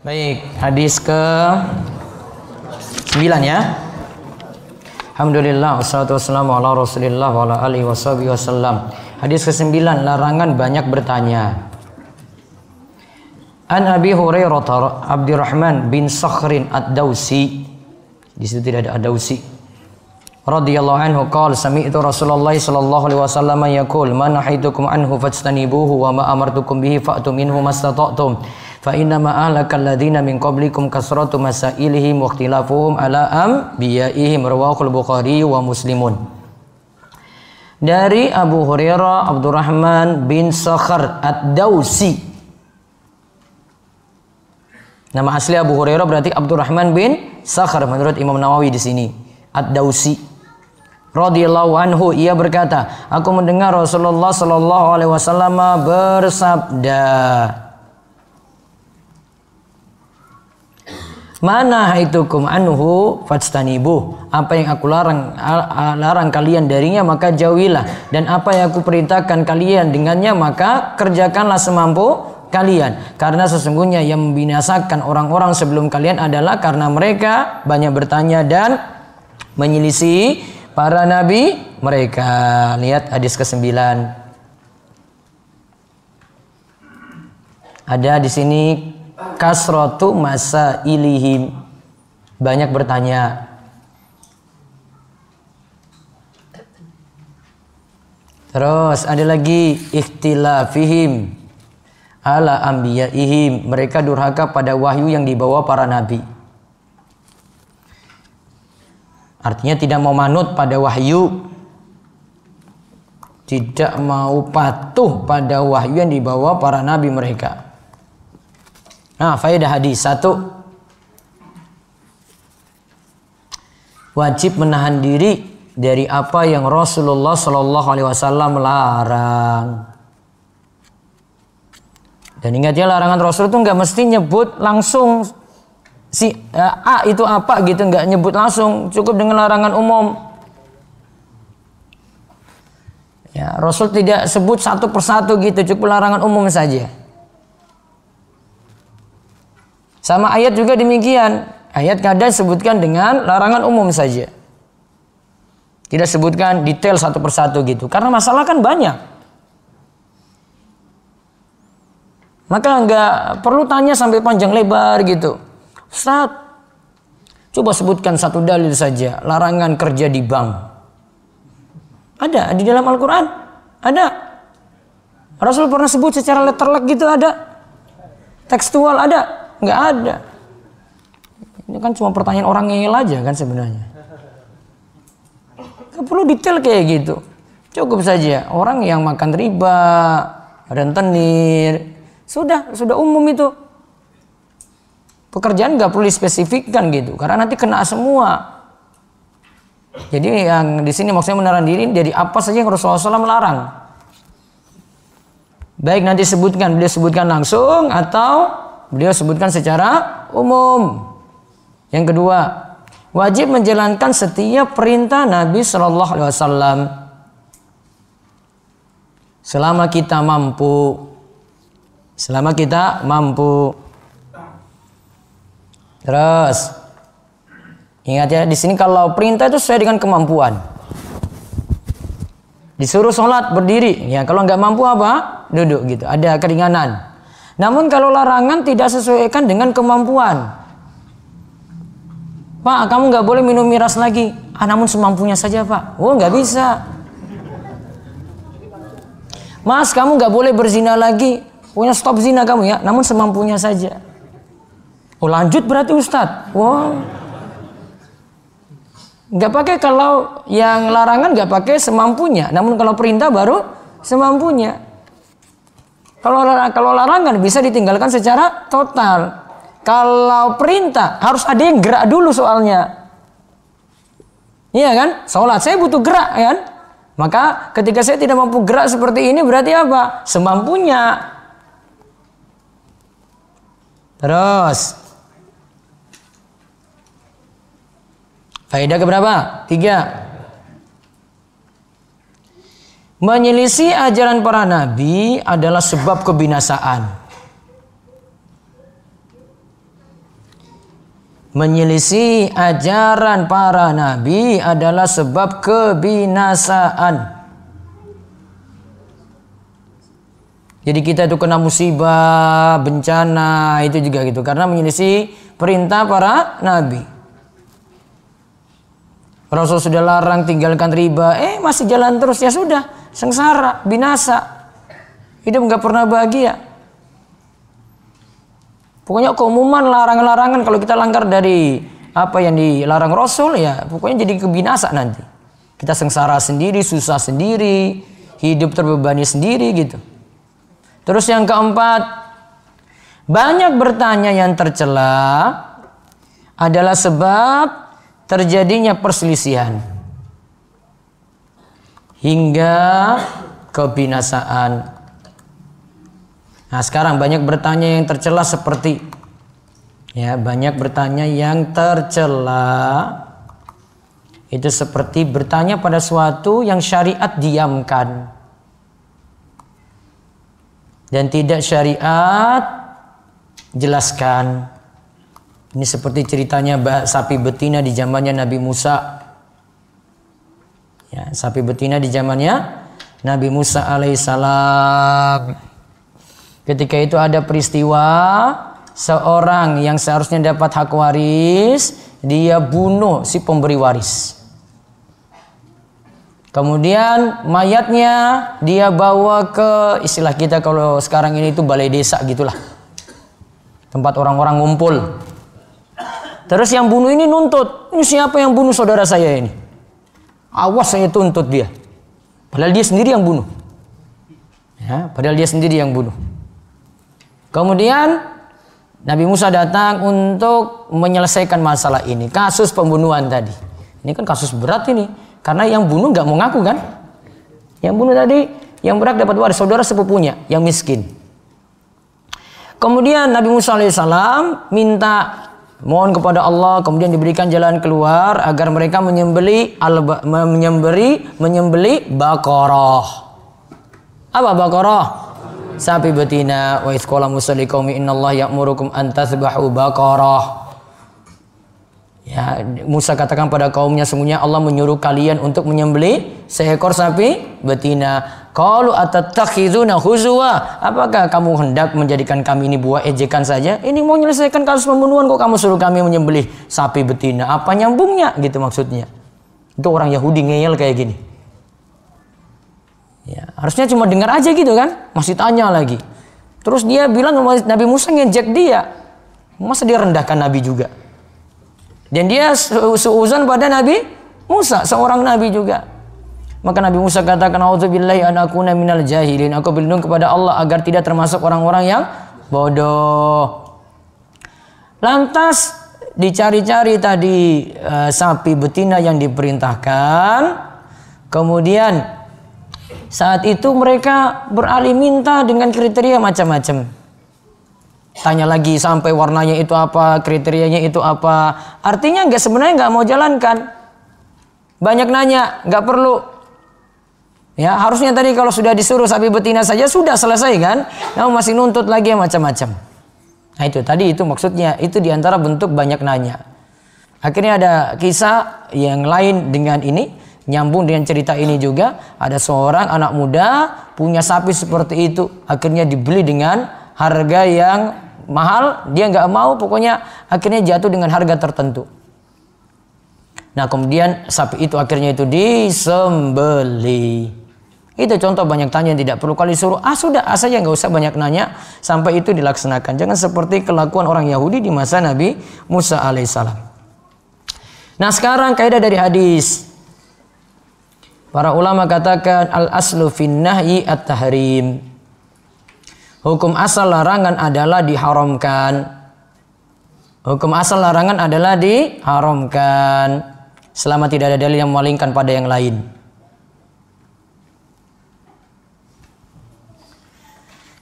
Baik, hadis ke 9 ya. Alhamdulillah wassalatu wassalamu ala Rasulillah wa ala alihi wasallam. Hadis ke-9 larangan banyak bertanya. An Abi Hurairah Abdurrahman bin Sakhrin Ad-Dausi. Di situ tidak ada Ad-Dausi. Radhiyallahu anhu qala sami'tu Rasulullah sallallahu alaihi wasallam yaqul man nahaitukum anhu fajtanibuhu wa ma amartukum bihi fa'tu minhu mastata'tum fa inna ma ahlakal ladzina min qablikum kasratu masailihim wa ikhtilafuhum ala anbiya'ihim rawahul bukhari wa muslimun. Dari Abu Hurairah Abdurrahman bin Sakhar Ad-Dausi. Nama asli Abu Hurairah berarti Abdurrahman bin Sakhar menurut Imam Nawawi di sini. Ad-Dausi. Radhiyallahu anhu ia berkata aku mendengar Rasulullah sallallahu alaihi wasallam bersabda Mana haitukum anhu fajtanibu. Apa yang aku larang larang kalian darinya maka jauhilah dan apa yang aku perintahkan kalian dengannya maka kerjakanlah semampu kalian. Karena sesungguhnya yang membinasakan orang-orang sebelum kalian adalah karena mereka banyak bertanya dan menyelisih para nabi mereka. Lihat hadis ke-9. Ada di sini kasrotu masa ilihim banyak bertanya. Terus ada lagi ikhtilafihim. Ala ambiyaihim mereka durhaka pada wahyu yang dibawa para nabi. Artinya tidak mau manut pada wahyu. Tidak mau patuh pada wahyu yang dibawa para nabi mereka Nah, faedah hadis satu wajib menahan diri dari apa yang Rasulullah Shallallahu Alaihi Wasallam larang. Dan ingat ya larangan Rasul itu nggak mesti nyebut langsung si uh, A itu apa gitu nggak nyebut langsung cukup dengan larangan umum. Ya, Rasul tidak sebut satu persatu gitu cukup larangan umum saja. Sama ayat juga demikian. Ayat kadang sebutkan dengan larangan umum saja. Tidak sebutkan detail satu persatu gitu. Karena masalah kan banyak. Maka nggak perlu tanya sampai panjang lebar gitu. Ustaz, coba sebutkan satu dalil saja. Larangan kerja di bank. Ada di dalam Al-Quran. Ada. Rasul pernah sebut secara letterlek gitu ada. Tekstual ada nggak ada. Ini kan cuma pertanyaan orang ngeyel aja kan sebenarnya. Nggak perlu detail kayak gitu. Cukup saja. Orang yang makan riba rentenir sudah sudah umum itu. Pekerjaan nggak perlu dispesifikkan gitu karena nanti kena semua. Jadi yang di sini maksudnya menahan diri dari apa saja yang Rasulullah SAW melarang baik nanti sebutkan beliau sebutkan langsung atau Beliau sebutkan secara umum. Yang kedua, wajib menjalankan setiap perintah Nabi Shallallahu Alaihi Wasallam selama kita mampu. Selama kita mampu. Terus ingat ya di sini kalau perintah itu sesuai dengan kemampuan. Disuruh sholat berdiri, ya kalau nggak mampu apa? Duduk gitu. Ada keringanan. Namun kalau larangan tidak sesuaikan dengan kemampuan. Pak, kamu nggak boleh minum miras lagi. Ah, namun semampunya saja, Pak. Oh, nggak bisa. Mas, kamu nggak boleh berzina lagi. Punya stop zina kamu ya, namun semampunya saja. Oh, lanjut berarti Ustadz. Wow. Nggak pakai kalau yang larangan nggak pakai semampunya. Namun kalau perintah baru semampunya. Kalau kalau larangan bisa ditinggalkan secara total. Kalau perintah harus ada yang gerak dulu soalnya. Iya kan? Sholat saya butuh gerak kan? Maka ketika saya tidak mampu gerak seperti ini berarti apa? Semampunya. Terus. Faedah keberapa? Tiga. Menyelisih ajaran para nabi adalah sebab kebinasaan. menyelisih ajaran para nabi adalah sebab kebinasaan. Jadi kita itu kena musibah, bencana, itu juga gitu. Karena menyelisih perintah para nabi. Rasul sudah larang tinggalkan riba, eh masih jalan terus ya sudah, sengsara, binasa. Hidup nggak pernah bahagia. Pokoknya keumuman larangan-larangan kalau kita langgar dari apa yang dilarang Rasul ya, pokoknya jadi kebinasa nanti. Kita sengsara sendiri, susah sendiri, hidup terbebani sendiri gitu. Terus yang keempat, banyak bertanya yang tercela adalah sebab terjadinya perselisihan hingga kebinasaan. Nah, sekarang banyak bertanya yang tercela seperti ya, banyak bertanya yang tercela itu seperti bertanya pada suatu yang syariat diamkan dan tidak syariat jelaskan. Ini seperti ceritanya sapi betina di zamannya Nabi Musa. Ya, sapi betina di zamannya Nabi Musa alaihissalam. Ketika itu ada peristiwa seorang yang seharusnya dapat hak waris, dia bunuh si pemberi waris. Kemudian mayatnya dia bawa ke istilah kita kalau sekarang ini itu balai desa gitulah. Tempat orang-orang ngumpul. Terus yang bunuh ini nuntut. Ini siapa yang bunuh saudara saya ini? Awas saya tuntut dia. Padahal dia sendiri yang bunuh. Ya, padahal dia sendiri yang bunuh. Kemudian Nabi Musa datang untuk menyelesaikan masalah ini. Kasus pembunuhan tadi. Ini kan kasus berat ini karena yang bunuh nggak mau ngaku kan? Yang bunuh tadi yang berat dapat waris saudara sepupunya yang miskin. Kemudian Nabi Musa alaihissalam minta mohon kepada Allah kemudian diberikan jalan keluar agar mereka menyembeli menyemberi menyembeli bakoroh. Apa bakoroh? Sapi betina wa isqala Musa liqaumi innallaha ya'murukum an tasbahu bakoroh. Ya, Musa katakan pada kaumnya sungguhnya Allah menyuruh kalian untuk menyembelih seekor sapi betina. Qalu atatakhizuna huzwa? Apakah kamu hendak menjadikan kami ini buah ejekan saja? Ini mau menyelesaikan kasus pembunuhan kok kamu suruh kami menyembelih sapi betina? Apa nyambungnya gitu maksudnya? Itu orang Yahudi ngeyel kayak gini. Ya, harusnya cuma dengar aja gitu kan? Masih tanya lagi. Terus dia bilang Nabi Musa ngejek dia. Masa dia rendahkan Nabi juga? Dan dia seuzon pada Nabi Musa, seorang nabi juga. Maka Nabi Musa katakan, "Auzubillahi an akuna minal jahilin." Aku berlindung kepada Allah agar tidak termasuk orang-orang yang bodoh. Lantas dicari-cari tadi uh, sapi betina yang diperintahkan. Kemudian saat itu mereka beralih minta dengan kriteria macam-macam. Tanya lagi sampai warnanya itu apa, kriterianya itu apa. Artinya nggak sebenarnya nggak mau jalankan. Banyak nanya, nggak perlu. Ya harusnya tadi kalau sudah disuruh sapi betina saja sudah selesai kan. Namun masih nuntut lagi yang macam-macam. Nah itu tadi itu maksudnya itu di antara bentuk banyak nanya. Akhirnya ada kisah yang lain dengan ini nyambung dengan cerita ini juga ada seorang anak muda punya sapi seperti itu akhirnya dibeli dengan harga yang mahal, dia nggak mau, pokoknya akhirnya jatuh dengan harga tertentu. Nah kemudian sapi itu akhirnya itu disembeli. Itu contoh banyak tanya yang tidak perlu kali suruh. Ah sudah, ah saja nggak usah banyak nanya sampai itu dilaksanakan. Jangan seperti kelakuan orang Yahudi di masa Nabi Musa alaihissalam. Nah sekarang kaidah dari hadis. Para ulama katakan al aslu fin nahyi at-tahrim. Hukum asal larangan adalah diharamkan. Hukum asal larangan adalah diharamkan selama tidak ada dalil yang memalingkan pada yang lain.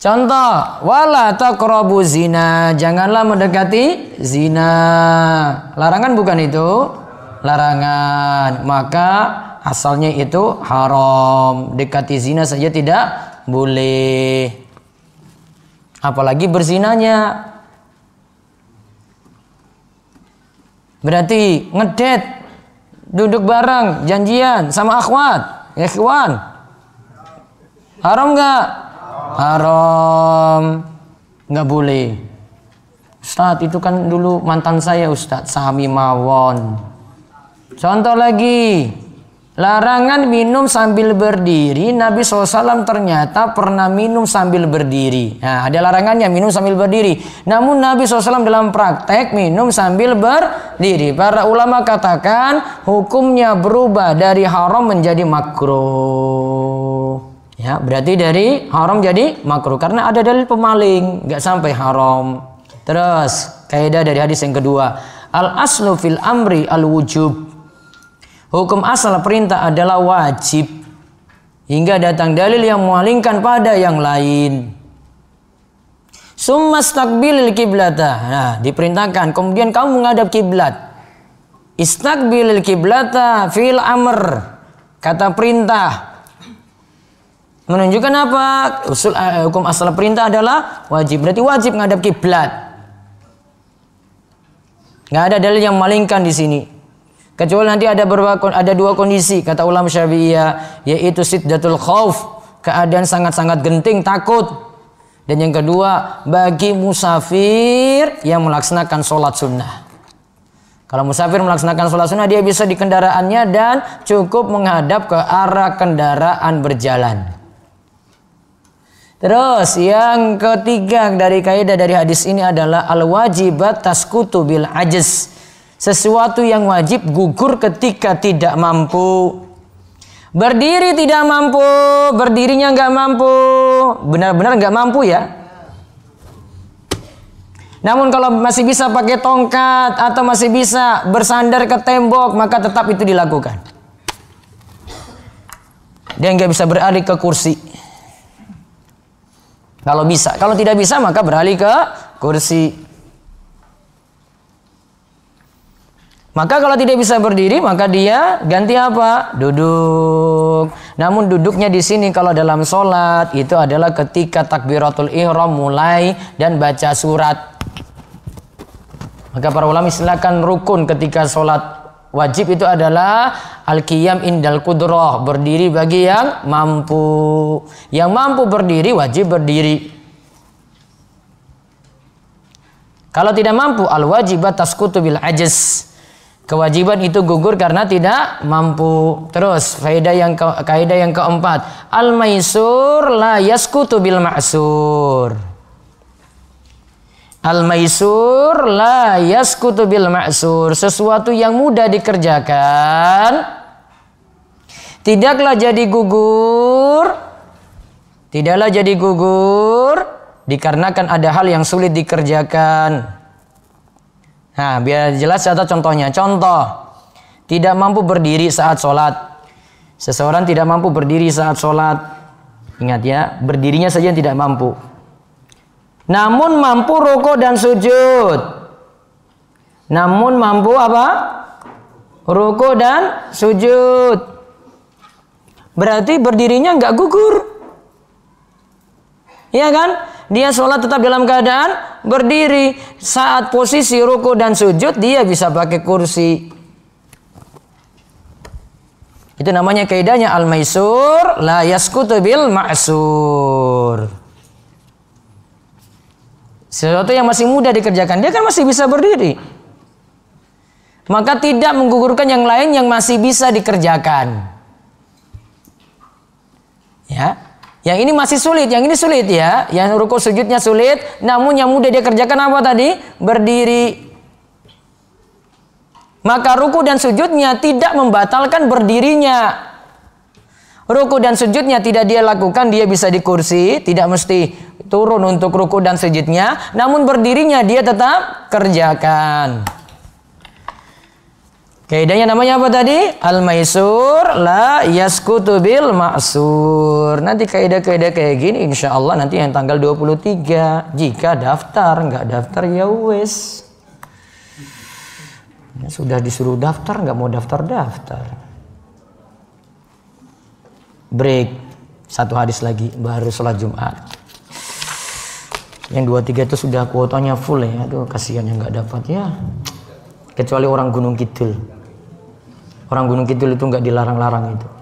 Contoh, wala taqrabu zina, janganlah mendekati zina. Larangan bukan itu? Larangan. Maka asalnya itu haram. Dekati zina saja tidak boleh apalagi berzinanya. Berarti ngedet, duduk bareng, janjian sama akhwat, ya ikhwan. Haram nggak? Haram. Nggak boleh. Ustadz itu kan dulu mantan saya Ustadz Sami Mawon. Contoh lagi, Larangan minum sambil berdiri, Nabi SAW ternyata pernah minum sambil berdiri. Nah, ada larangannya minum sambil berdiri. Namun Nabi SAW dalam praktek minum sambil berdiri. Para ulama katakan hukumnya berubah dari haram menjadi makruh. Ya, berarti dari haram jadi makruh karena ada dalil pemaling, nggak sampai haram. Terus kaidah dari hadis yang kedua, al aslu fil amri al wujub Hukum asal perintah adalah wajib hingga datang dalil yang memalingkan pada yang lain. Summa stakbilil kiblata. Nah, diperintahkan kemudian kamu menghadap kiblat. Istakbilil kiblata fil amr. Kata perintah. Menunjukkan apa? Usul uh, hukum asal perintah adalah wajib. Berarti wajib menghadap kiblat. Nggak ada dalil yang memalingkan di sini. Kecuali nanti ada beberapa ada dua kondisi kata ulama Syafi'iyah yaitu siddatul khauf, keadaan sangat-sangat genting, takut. Dan yang kedua, bagi musafir yang melaksanakan sholat sunnah. Kalau musafir melaksanakan sholat sunnah, dia bisa di kendaraannya dan cukup menghadap ke arah kendaraan berjalan. Terus yang ketiga dari kaidah dari hadis ini adalah al-wajibat taskutu bil ajz sesuatu yang wajib gugur ketika tidak mampu. Berdiri tidak mampu, berdirinya nggak mampu, benar-benar nggak mampu ya. Namun kalau masih bisa pakai tongkat atau masih bisa bersandar ke tembok, maka tetap itu dilakukan. Dia nggak bisa beralih ke kursi. Kalau bisa, kalau tidak bisa maka beralih ke kursi. Maka kalau tidak bisa berdiri, maka dia ganti apa? Duduk. Namun duduknya di sini kalau dalam sholat itu adalah ketika takbiratul ihram mulai dan baca surat. Maka para ulama silakan rukun ketika sholat wajib itu adalah al-qiyam indal kudroh berdiri bagi yang mampu. Yang mampu berdiri wajib berdiri. Kalau tidak mampu al-wajibat taskutu bil ajaz Kewajiban itu gugur karena tidak mampu. Terus faedah yang ke, kaidah yang keempat, al maisur la yaskutu bil ma'sur. Al maisur la yaskutu bil ma'sur. Sesuatu yang mudah dikerjakan tidaklah jadi gugur. Tidaklah jadi gugur dikarenakan ada hal yang sulit dikerjakan. Nah, biar jelas catat contohnya. Contoh, tidak mampu berdiri saat sholat. Seseorang tidak mampu berdiri saat sholat. Ingat ya, berdirinya saja tidak mampu. Namun mampu rokok dan sujud. Namun mampu apa? Rokok dan sujud. Berarti berdirinya nggak gugur. Iya kan? Dia sholat tetap dalam keadaan berdiri. Saat posisi ruku dan sujud dia bisa pakai kursi. Itu namanya kaidahnya al-maisur la yaskutu bil ma'sur. Sesuatu yang masih mudah dikerjakan dia kan masih bisa berdiri. Maka tidak menggugurkan yang lain yang masih bisa dikerjakan. Ya, yang ini masih sulit, yang ini sulit ya. Yang ruku sujudnya sulit, namun yang mudah dia kerjakan apa tadi? Berdiri. Maka ruku dan sujudnya tidak membatalkan berdirinya. Ruku dan sujudnya tidak dia lakukan, dia bisa di kursi, tidak mesti turun untuk ruku dan sujudnya, namun berdirinya dia tetap kerjakan. Kaidahnya namanya apa tadi? Al-maisur la yaskutu bil ma'sur. Nanti kaidah-kaidah kayak gini insya Allah nanti yang tanggal 23. Jika daftar, nggak daftar ya wes. Sudah disuruh daftar, nggak mau daftar-daftar. Break. Satu hadis lagi, baru sholat Jumat. Yang dua tiga itu sudah kuotanya full ya. Aduh kasihan yang nggak dapat ya. kecuali orang Gunung Kidul. Orang Gunung Kidul itu nggak dilarang-larang itu.